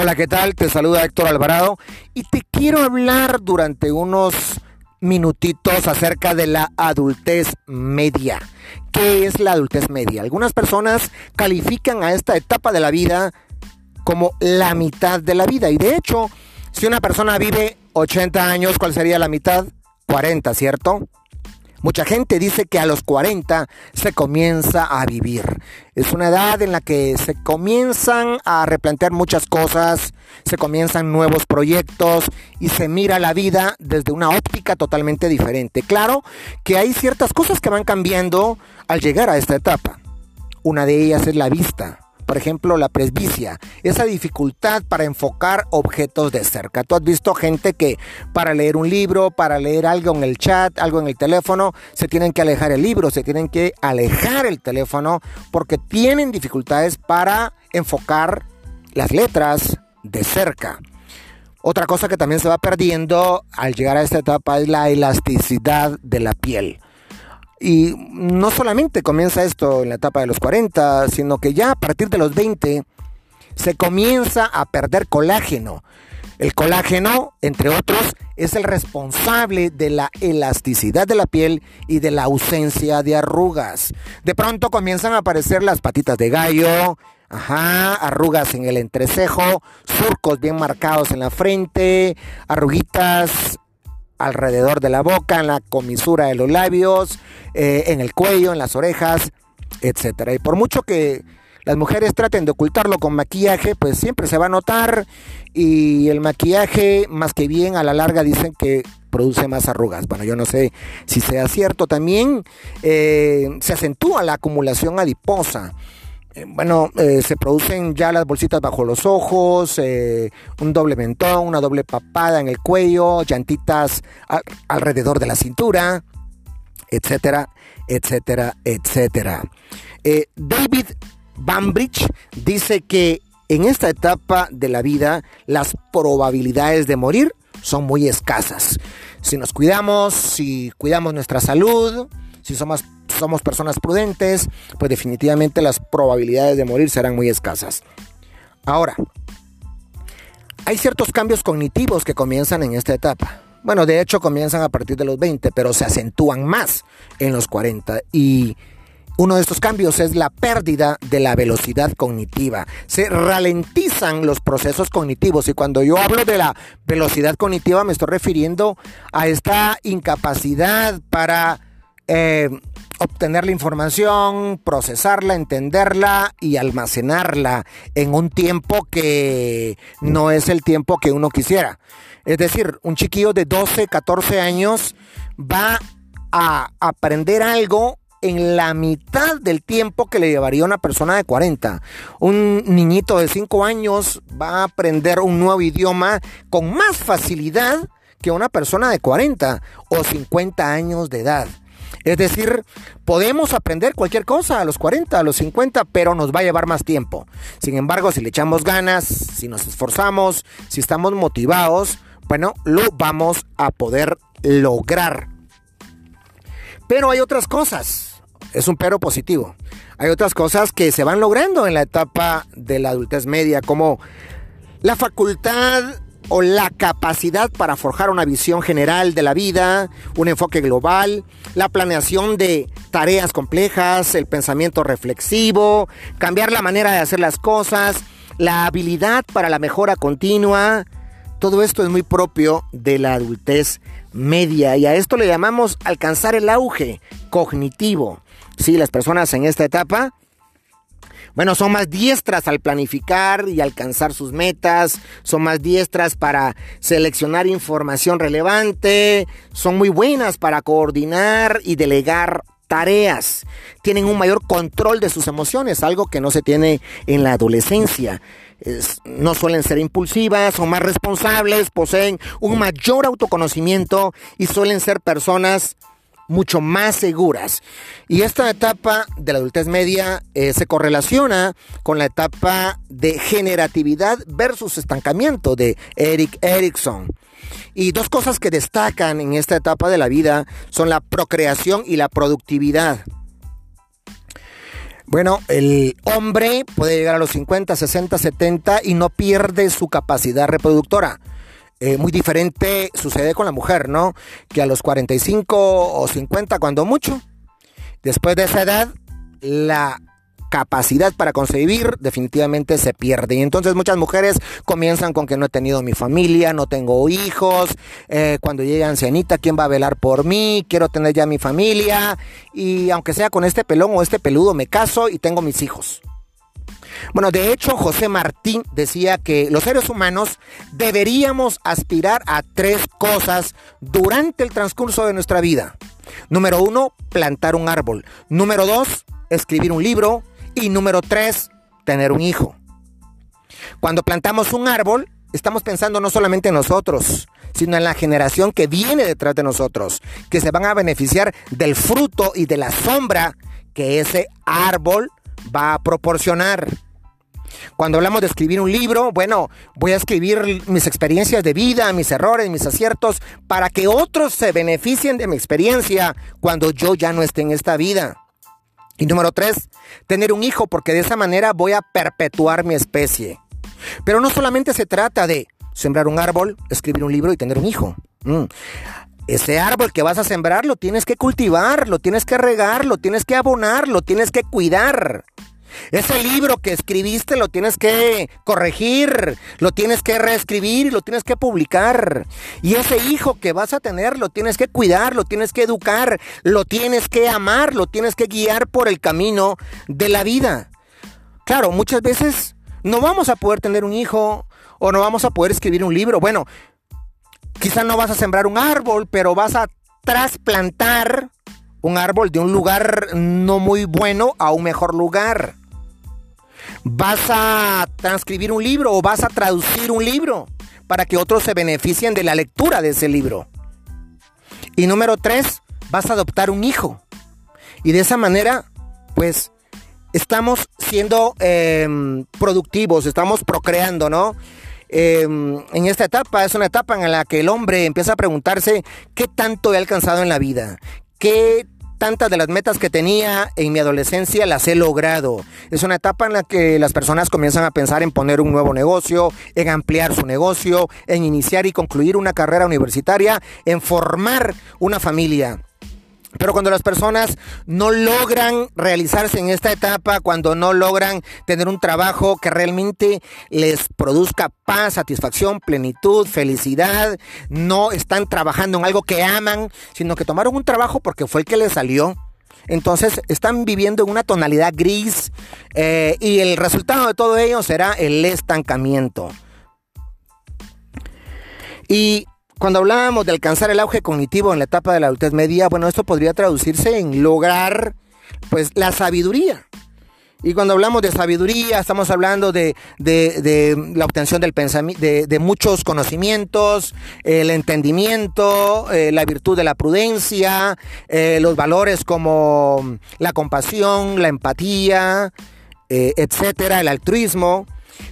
Hola, ¿qué tal? Te saluda Héctor Alvarado y te quiero hablar durante unos minutitos acerca de la adultez media. ¿Qué es la adultez media? Algunas personas califican a esta etapa de la vida como la mitad de la vida y de hecho, si una persona vive 80 años, ¿cuál sería la mitad? 40, ¿cierto? Mucha gente dice que a los 40 se comienza a vivir. Es una edad en la que se comienzan a replantear muchas cosas, se comienzan nuevos proyectos y se mira la vida desde una óptica totalmente diferente. Claro que hay ciertas cosas que van cambiando al llegar a esta etapa. Una de ellas es la vista por ejemplo, la presbicia, esa dificultad para enfocar objetos de cerca. Tú has visto gente que para leer un libro, para leer algo en el chat, algo en el teléfono, se tienen que alejar el libro, se tienen que alejar el teléfono porque tienen dificultades para enfocar las letras de cerca. Otra cosa que también se va perdiendo al llegar a esta etapa es la elasticidad de la piel. Y no solamente comienza esto en la etapa de los 40, sino que ya a partir de los 20 se comienza a perder colágeno. El colágeno, entre otros, es el responsable de la elasticidad de la piel y de la ausencia de arrugas. De pronto comienzan a aparecer las patitas de gallo, ajá, arrugas en el entrecejo, surcos bien marcados en la frente, arruguitas alrededor de la boca, en la comisura de los labios, eh, en el cuello, en las orejas, etcétera. Y por mucho que las mujeres traten de ocultarlo con maquillaje, pues siempre se va a notar y el maquillaje más que bien a la larga dicen que produce más arrugas. Bueno, yo no sé si sea cierto. También eh, se acentúa la acumulación adiposa. Eh, bueno, eh, se producen ya las bolsitas bajo los ojos, eh, un doble mentón, una doble papada en el cuello, llantitas alrededor de la cintura, etcétera, etcétera, etcétera. David Bambridge dice que en esta etapa de la vida las probabilidades de morir son muy escasas. Si nos cuidamos, si cuidamos nuestra salud, si somos somos personas prudentes, pues definitivamente las probabilidades de morir serán muy escasas. Ahora, hay ciertos cambios cognitivos que comienzan en esta etapa. Bueno, de hecho comienzan a partir de los 20, pero se acentúan más en los 40 y uno de estos cambios es la pérdida de la velocidad cognitiva. Se ralentizan los procesos cognitivos y cuando yo hablo de la velocidad cognitiva me estoy refiriendo a esta incapacidad para eh, obtener la información, procesarla, entenderla y almacenarla en un tiempo que no es el tiempo que uno quisiera. Es decir, un chiquillo de 12, 14 años va a aprender algo en la mitad del tiempo que le llevaría una persona de 40. Un niñito de 5 años va a aprender un nuevo idioma con más facilidad que una persona de 40 o 50 años de edad. Es decir, podemos aprender cualquier cosa a los 40, a los 50, pero nos va a llevar más tiempo. Sin embargo, si le echamos ganas, si nos esforzamos, si estamos motivados, bueno, lo vamos a poder lograr. Pero hay otras cosas. Es un pero positivo. Hay otras cosas que se van logrando en la etapa de la adultez media, como la facultad o la capacidad para forjar una visión general de la vida, un enfoque global, la planeación de tareas complejas, el pensamiento reflexivo, cambiar la manera de hacer las cosas, la habilidad para la mejora continua. Todo esto es muy propio de la adultez media y a esto le llamamos alcanzar el auge cognitivo. Sí, las personas en esta etapa bueno, son más diestras al planificar y alcanzar sus metas, son más diestras para seleccionar información relevante, son muy buenas para coordinar y delegar tareas, tienen un mayor control de sus emociones, algo que no se tiene en la adolescencia. no suelen ser impulsivas, son más responsables, poseen un mayor autoconocimiento y suelen ser personas mucho más seguras. Y esta etapa de la adultez media eh, se correlaciona con la etapa de generatividad versus estancamiento de Eric Erickson. Y dos cosas que destacan en esta etapa de la vida son la procreación y la productividad. Bueno, el hombre puede llegar a los 50, 60, 70 y no pierde su capacidad reproductora. Eh, muy diferente sucede con la mujer, ¿no? Que a los 45 o 50, cuando mucho, después de esa edad, la capacidad para concebir definitivamente se pierde. Y entonces muchas mujeres comienzan con que no he tenido mi familia, no tengo hijos, eh, cuando llegue ancianita, ¿quién va a velar por mí? Quiero tener ya mi familia y aunque sea con este pelón o este peludo, me caso y tengo mis hijos. Bueno, de hecho, José Martín decía que los seres humanos deberíamos aspirar a tres cosas durante el transcurso de nuestra vida. Número uno, plantar un árbol. Número dos, escribir un libro. Y número tres, tener un hijo. Cuando plantamos un árbol, estamos pensando no solamente en nosotros, sino en la generación que viene detrás de nosotros, que se van a beneficiar del fruto y de la sombra que ese árbol va a proporcionar. Cuando hablamos de escribir un libro, bueno, voy a escribir mis experiencias de vida, mis errores, mis aciertos, para que otros se beneficien de mi experiencia cuando yo ya no esté en esta vida. Y número tres, tener un hijo, porque de esa manera voy a perpetuar mi especie. Pero no solamente se trata de sembrar un árbol, escribir un libro y tener un hijo. Mm. Ese árbol que vas a sembrar lo tienes que cultivar, lo tienes que regar, lo tienes que abonar, lo tienes que cuidar. Ese libro que escribiste lo tienes que corregir, lo tienes que reescribir y lo tienes que publicar. Y ese hijo que vas a tener lo tienes que cuidar, lo tienes que educar, lo tienes que amar, lo tienes que guiar por el camino de la vida. Claro, muchas veces no vamos a poder tener un hijo o no vamos a poder escribir un libro. Bueno, quizá no vas a sembrar un árbol, pero vas a trasplantar un árbol de un lugar no muy bueno a un mejor lugar vas a transcribir un libro o vas a traducir un libro para que otros se beneficien de la lectura de ese libro. Y número tres, vas a adoptar un hijo. Y de esa manera, pues, estamos siendo em, productivos, estamos procreando, ¿no? Em, en esta etapa es una etapa en la que el hombre empieza a preguntarse qué tanto he alcanzado en la vida, qué tantas de las metas que tenía en mi adolescencia las he logrado. Es una etapa en la que las personas comienzan a pensar en poner un nuevo negocio, en ampliar su negocio, en iniciar y concluir una carrera universitaria, en formar una familia. Pero cuando las personas no logran realizarse en esta etapa, cuando no logran tener un trabajo que realmente les produzca paz, satisfacción, plenitud, felicidad, no están trabajando en algo que aman, sino que tomaron un trabajo porque fue el que les salió. Entonces están viviendo en una tonalidad gris eh, y el resultado de todo ello será el estancamiento. Y cuando hablábamos de alcanzar el auge cognitivo en la etapa de la adultez media, bueno, esto podría traducirse en lograr pues la sabiduría. Y cuando hablamos de sabiduría, estamos hablando de, la obtención del pensamiento, de, muchos conocimientos, el entendimiento, eh, la virtud de la prudencia, eh, los valores como la compasión, la empatía, eh, etcétera, el altruismo.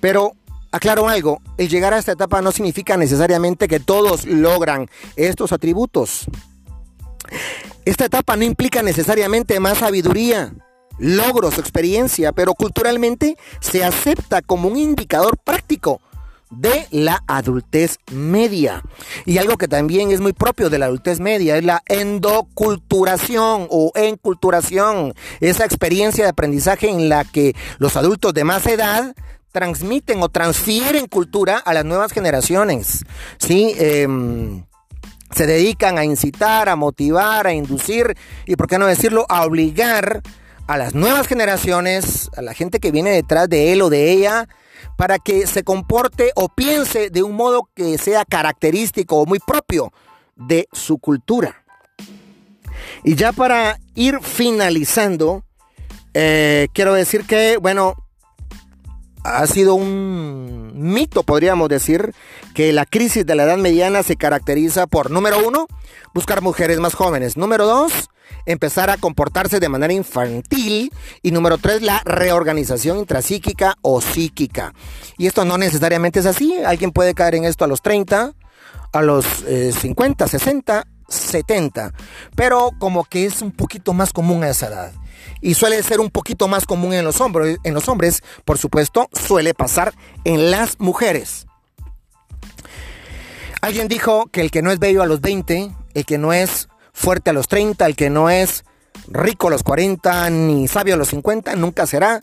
Pero Aclaro algo, el llegar a esta etapa no significa necesariamente que todos logran estos atributos. Esta etapa no implica necesariamente más sabiduría, logros, experiencia, pero culturalmente se acepta como un indicador práctico de la adultez media. Y algo que también es muy propio de la adultez media es la endoculturación o enculturación, esa experiencia de aprendizaje en la que los adultos de más edad transmiten o transfieren cultura a las nuevas generaciones. ¿sí? Em, se dedican a incitar, a motivar, a inducir y, por qué no decirlo, a obligar a las nuevas generaciones, a la gente que viene detrás de él o de ella, para que se comporte o piense de un modo que sea característico o muy propio de su cultura. Y ya para ir finalizando, eh, quiero decir que, bueno, ha sido un mito, podríamos decir, que la crisis de la edad mediana se caracteriza por, número uno, buscar mujeres más jóvenes. Número dos, empezar a comportarse de manera infantil. Y número tres, la reorganización intrapsíquica o psíquica. Y esto no necesariamente es así. Alguien puede caer en esto a los 30, a los 50, 60, 70, pero como que es un poquito más común a esa edad. Y suele ser un poquito más común en los hombres, en los hombres, por supuesto, suele pasar en las mujeres. Alguien dijo que el que no es bello a los 20, el que no es fuerte a los 30, el que no es rico a los 40, ni sabio a los 50, nunca será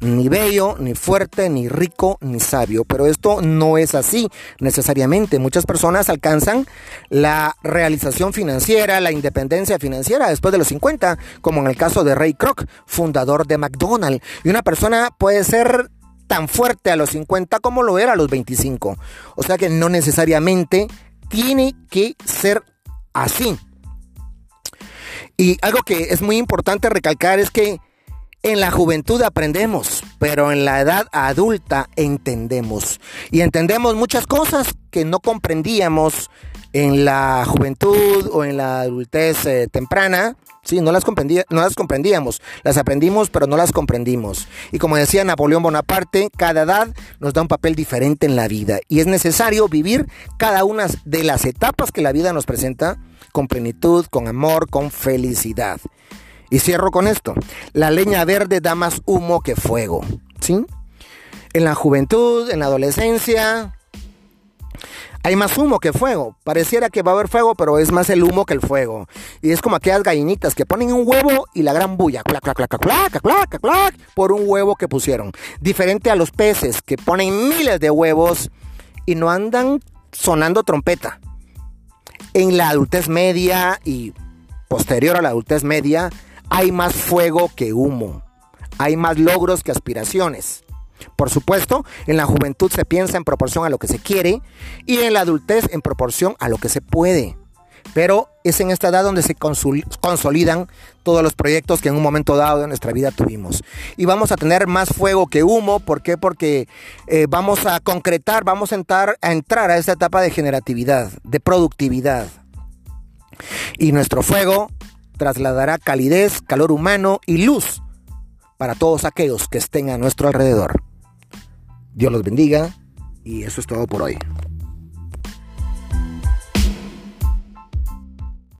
ni bello, ni fuerte, ni rico, ni sabio. Pero esto no es así necesariamente. Muchas personas alcanzan la realización financiera, la independencia financiera después de los 50, como en el caso de Ray Kroc, fundador de McDonald's. Y una persona puede ser tan fuerte a los 50 como lo era a los 25. O sea que no necesariamente tiene que ser así. Y algo que es muy importante recalcar es que en la juventud aprendemos, pero en la edad adulta entendemos. Y entendemos muchas cosas que no comprendíamos en la juventud o en la adultez eh, temprana. Sí, no las, no las comprendíamos, las aprendimos, pero no las comprendimos. Y como decía Napoleón Bonaparte, cada edad nos da un papel diferente en la vida. Y es necesario vivir cada una de las etapas que la vida nos presenta con plenitud, con amor, con felicidad. Y cierro con esto. La leña verde da más humo que fuego. ¿Sí? En la juventud, en la adolescencia, hay más humo que fuego. Pareciera que va a haber fuego, pero es más el humo que el fuego. Y es como aquellas gallinitas que ponen un huevo y la gran bulla, clac, clac, clac, clac, clac, clac, por un huevo que pusieron. Diferente a los peces que ponen miles de huevos y no andan sonando trompeta. En la adultez media y posterior a la adultez media, hay más fuego que humo, hay más logros que aspiraciones. Por supuesto, en la juventud se piensa en proporción a lo que se quiere y en la adultez en proporción a lo que se puede. Pero es en esta edad donde se consolidan todos los proyectos que en un momento dado de nuestra vida tuvimos. Y vamos a tener más fuego que humo. ¿Por qué? Porque eh, vamos a concretar, vamos a entrar, a entrar a esta etapa de generatividad, de productividad. Y nuestro fuego trasladará calidez, calor humano y luz para todos aquellos que estén a nuestro alrededor. Dios los bendiga y eso es todo por hoy.